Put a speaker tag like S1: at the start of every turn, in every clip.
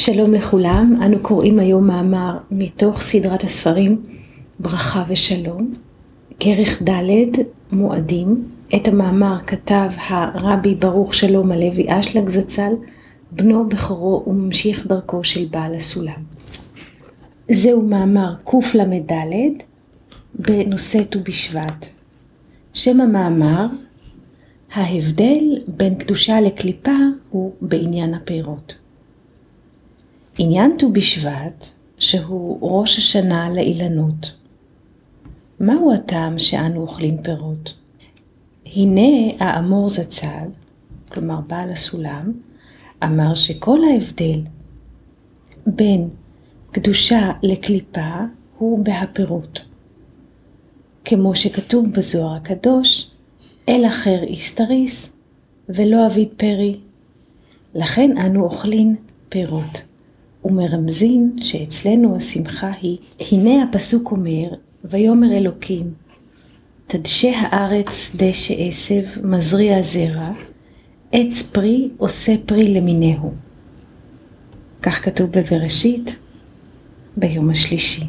S1: שלום לכולם, אנו קוראים היום מאמר מתוך סדרת הספרים ברכה ושלום, כרך ד' מועדים. את המאמר כתב הרבי ברוך שלום הלוי אשלג זצ"ל, בנו בכורו וממשיך דרכו של בעל הסולם. זהו מאמר קל"ד בנושא ט"ו בשבט. שם המאמר ההבדל בין קדושה לקליפה הוא בעניין הפירות. עניין ט"ו בשבט, שהוא ראש השנה לאילנות. מהו הטעם שאנו אוכלים פירות? הנה האמור זצ"ל, כלומר בעל הסולם, אמר שכל ההבדל בין קדושה לקליפה הוא בהפירות. כמו שכתוב בזוהר הקדוש, אל אחר איסתריס ולא אביד פרי. לכן אנו אוכלים פירות. ומרמזין שאצלנו השמחה היא, הנה הפסוק אומר, ויאמר אלוקים, תדשה הארץ דשא עשב, מזריע זרע, עץ פרי עושה פרי למיניהו. כך כתוב בבראשית, ביום השלישי.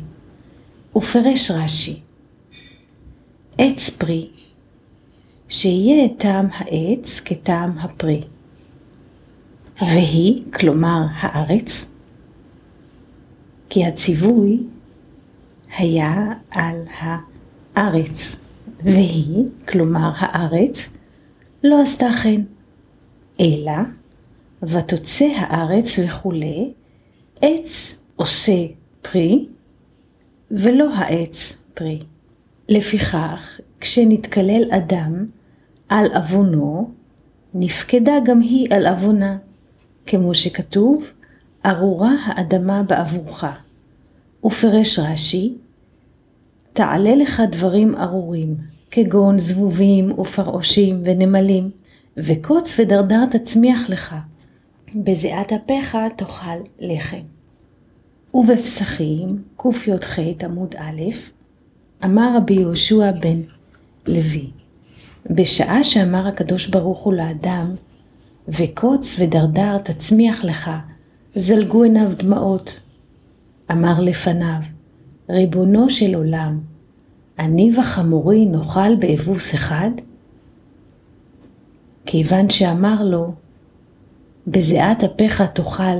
S1: ופרש רש"י, עץ פרי, שיהיה טעם העץ כטעם הפרי. והיא, כלומר הארץ, כי הציווי היה על הארץ, והיא, כלומר הארץ, לא עשתה כן, אלא ותוצא הארץ וכולי, עץ עושה פרי, ולא העץ פרי. לפיכך, כשנתקלל אדם על עוונו, נפקדה גם היא על עוונה, כמו שכתוב, ארורה האדמה בעבורך. ופרש רש"י, תעלה לך דברים ארורים, כגון זבובים ופרעושים ונמלים, וקוץ ודרדר תצמיח לך, בזיעת אפיך תאכל לחם. ובפסחים, קי"ח עמוד א', אמר רבי יהושע בן לוי, בשעה שאמר הקדוש ברוך הוא לאדם, וקוץ ודרדר תצמיח לך, זלגו עיניו דמעות. אמר לפניו, ריבונו של עולם, אני וחמורי נאכל באבוס אחד? כיוון שאמר לו, בזיעת אפיך תאכל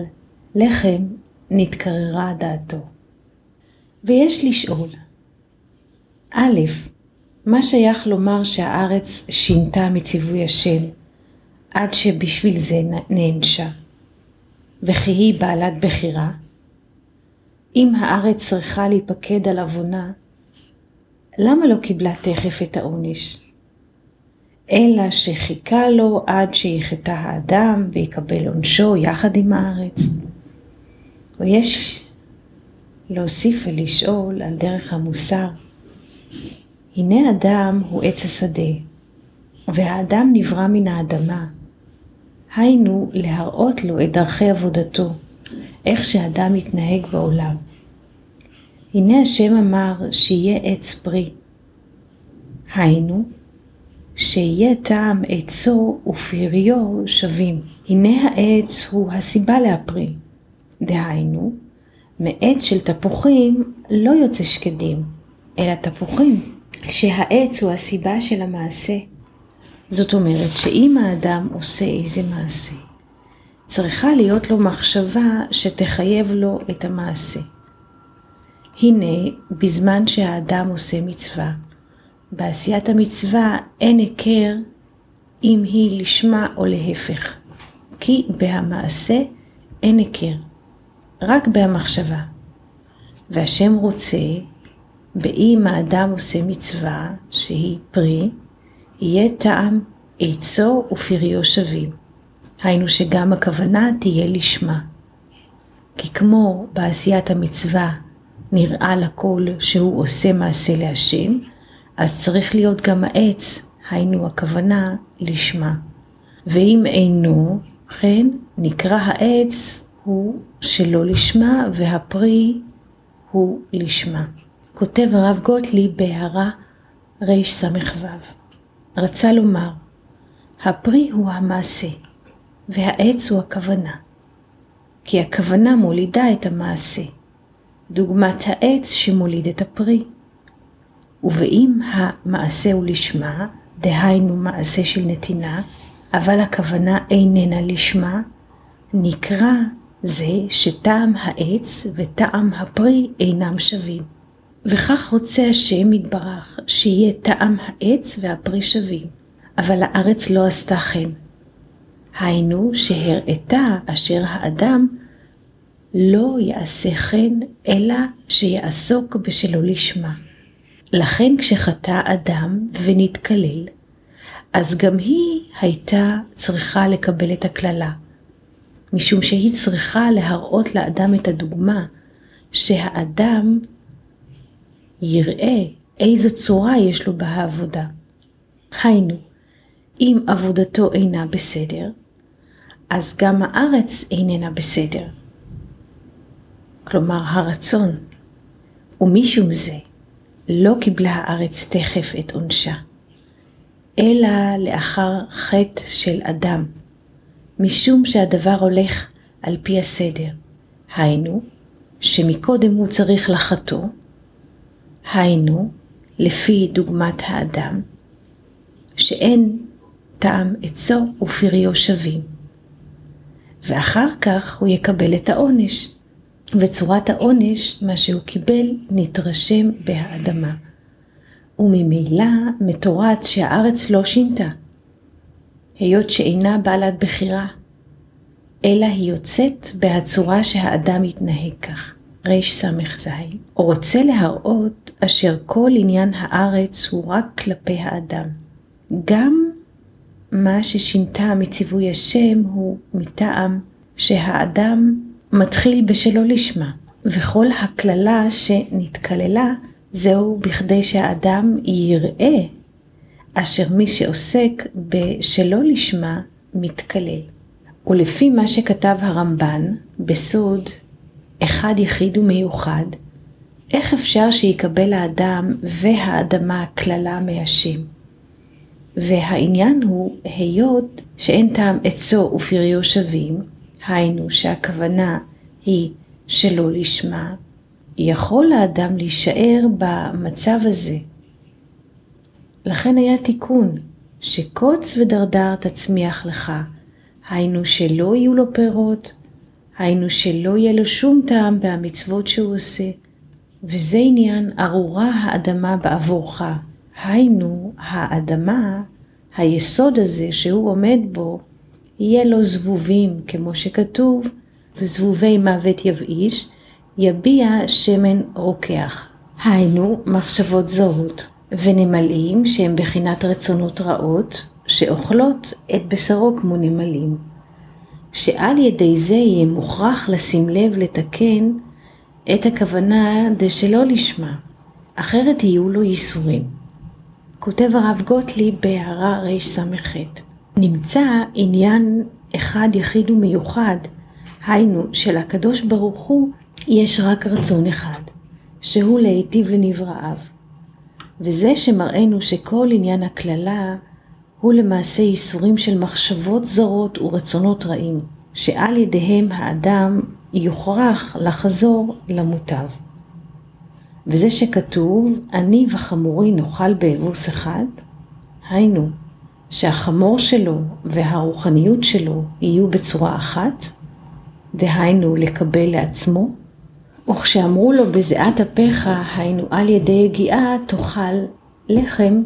S1: לחם, נתקררה דעתו. ויש לשאול, א', מה שייך לומר שהארץ שינתה מציווי השם, עד שבשביל זה נענשה? וכי היא בעלת בחירה? אם הארץ צריכה להיפקד על עוונה, למה לא קיבלה תכף את העונש? אלא שחיכה לו עד שיחטא האדם ויקבל עונשו יחד עם הארץ. ויש להוסיף ולשאול על דרך המוסר. הנה אדם הוא עץ השדה, והאדם נברא מן האדמה. היינו להראות לו את דרכי עבודתו, איך שאדם מתנהג בעולם. הנה השם אמר שיהיה עץ פרי. היינו, שיהיה טעם עצו ופריו שווים. הנה העץ הוא הסיבה להפרי. דהיינו, מעץ של תפוחים לא יוצא שקדים, אלא תפוחים, שהעץ הוא הסיבה של המעשה. זאת אומרת שאם האדם עושה איזה מעשה, צריכה להיות לו מחשבה שתחייב לו את המעשה. הנה, בזמן שהאדם עושה מצווה, בעשיית המצווה אין היכר אם היא לשמה או להפך, כי בהמעשה אין היכר, רק בהמחשבה. והשם רוצה, באם האדם עושה מצווה, שהיא פרי, יהיה טעם עצו ופריו שווים. היינו שגם הכוונה תהיה לשמה. כי כמו בעשיית המצווה נראה לכל שהוא עושה מעשה להשם, אז צריך להיות גם העץ, היינו הכוונה לשמה. ואם אינו, כן נקרא העץ הוא שלא לשמה והפרי הוא לשמה. כותב הרב גוטליב בהערה רס"ו רצה לומר, הפרי הוא המעשה, והעץ הוא הכוונה. כי הכוונה מולידה את המעשה, דוגמת העץ שמוליד את הפרי. ואם המעשה הוא לשמה, דהיינו מעשה של נתינה, אבל הכוונה איננה לשמה, נקרא זה שטעם העץ וטעם הפרי אינם שווים. וכך רוצה השם יתברך שיהיה טעם העץ והפרי שווים, אבל הארץ לא עשתה כן. היינו שהראתה אשר האדם לא יעשה כן, אלא שיעסוק בשלו לשמה. לכן כשחטא אדם ונתקלל, אז גם היא הייתה צריכה לקבל את הקללה, משום שהיא צריכה להראות לאדם את הדוגמה שהאדם יראה איזו צורה יש לו בעבודה. היינו, אם עבודתו אינה בסדר, אז גם הארץ איננה בסדר. כלומר הרצון, ומשום זה לא קיבלה הארץ תכף את עונשה, אלא לאחר חטא של אדם, משום שהדבר הולך על פי הסדר, היינו, שמקודם הוא צריך לחטוא, היינו, לפי דוגמת האדם, שאין טעם עצו ופריו שווים. ואחר כך הוא יקבל את העונש, וצורת העונש, מה שהוא קיבל, נתרשם בהאדמה. וממילא מתורץ שהארץ לא שינתה, היות שאינה בעלת בחירה, אלא היא יוצאת בהצורה שהאדם יתנהג כך. רס"ז, רוצה להראות אשר כל עניין הארץ הוא רק כלפי האדם. גם מה ששינתה מציווי השם הוא מטעם שהאדם מתחיל בשלו לשמה, וכל הקללה שנתקללה זהו בכדי שהאדם יראה אשר מי שעוסק בשלו לשמה מתקלל. ולפי מה שכתב הרמב"ן בסוד אחד יחיד ומיוחד, איך אפשר שיקבל האדם והאדמה קללה מהשם? והעניין הוא, היות שאין טעם עצו ופריו שווים, היינו שהכוונה היא שלא לשמה, יכול האדם להישאר במצב הזה. לכן היה תיקון, שקוץ ודרדר תצמיח לך, היינו שלא יהיו לו פירות, היינו שלא יהיה לו שום טעם במצוות שהוא עושה, וזה עניין ארורה האדמה בעבורך. היינו, האדמה, היסוד הזה שהוא עומד בו, יהיה לו זבובים, כמו שכתוב, וזבובי מוות יבאיש, יביע שמן רוקח. היינו, מחשבות זרות, ונמלים שהם בחינת רצונות רעות, שאוכלות את בשרו כמו נמלים. שעל ידי זה יהיה מוכרח לשים לב לתקן את הכוונה דשלא לשמה, אחרת יהיו לו ייסורים. כותב הרב גוטליב בהערה רס"ח נמצא עניין אחד יחיד ומיוחד, היינו שלקדוש ברוך הוא יש רק רצון אחד, שהוא להיטיב לנבראיו. וזה שמראינו שכל עניין הקללה הוא למעשה ייסורים של מחשבות זרות ורצונות רעים, שעל ידיהם האדם יוכרח לחזור למוטב. וזה שכתוב, אני וחמורי נאכל באבוס אחד, היינו, שהחמור שלו והרוחניות שלו יהיו בצורה אחת, דהיינו לקבל לעצמו, וכשאמרו לו בזיעת אפיך, היינו על ידי יגיעה, תאכל לחם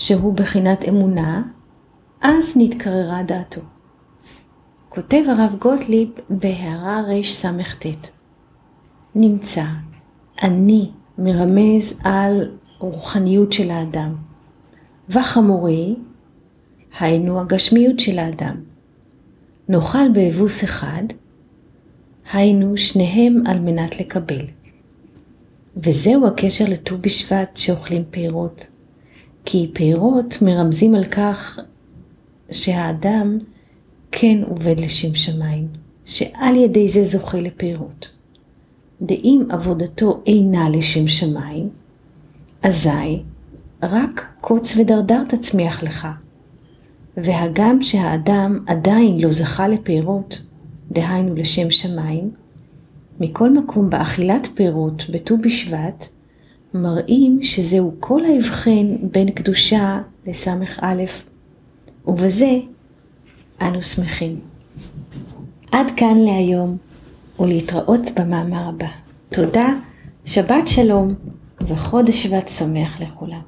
S1: שהוא בחינת אמונה, אז נתקררה דעתו. כותב הרב גוטליב בהערה רס"ט נמצא אני מרמז על רוחניות של האדם, וחמורי היינו הגשמיות של האדם. נאכל באבוס אחד, היינו שניהם על מנת לקבל. וזהו הקשר לט"ו בשבט שאוכלים פירות. כי פירות מרמזים על כך שהאדם כן עובד לשם שמיים, שעל ידי זה זוכה לפירות. דאם עבודתו אינה לשם שמיים, אזי רק קוץ ודרדר תצמיח לך. והגם שהאדם עדיין לא זכה לפירות, דהיינו לשם שמיים, מכל מקום באכילת פירות בט"ו בשבט, מראים שזהו כל ההבחן בין קדושה לס"א, ובזה אנו שמחים. עד כאן להיום, ולהתראות במאמר הבא. תודה, שבת שלום, וחודש שבט שמח לכולם.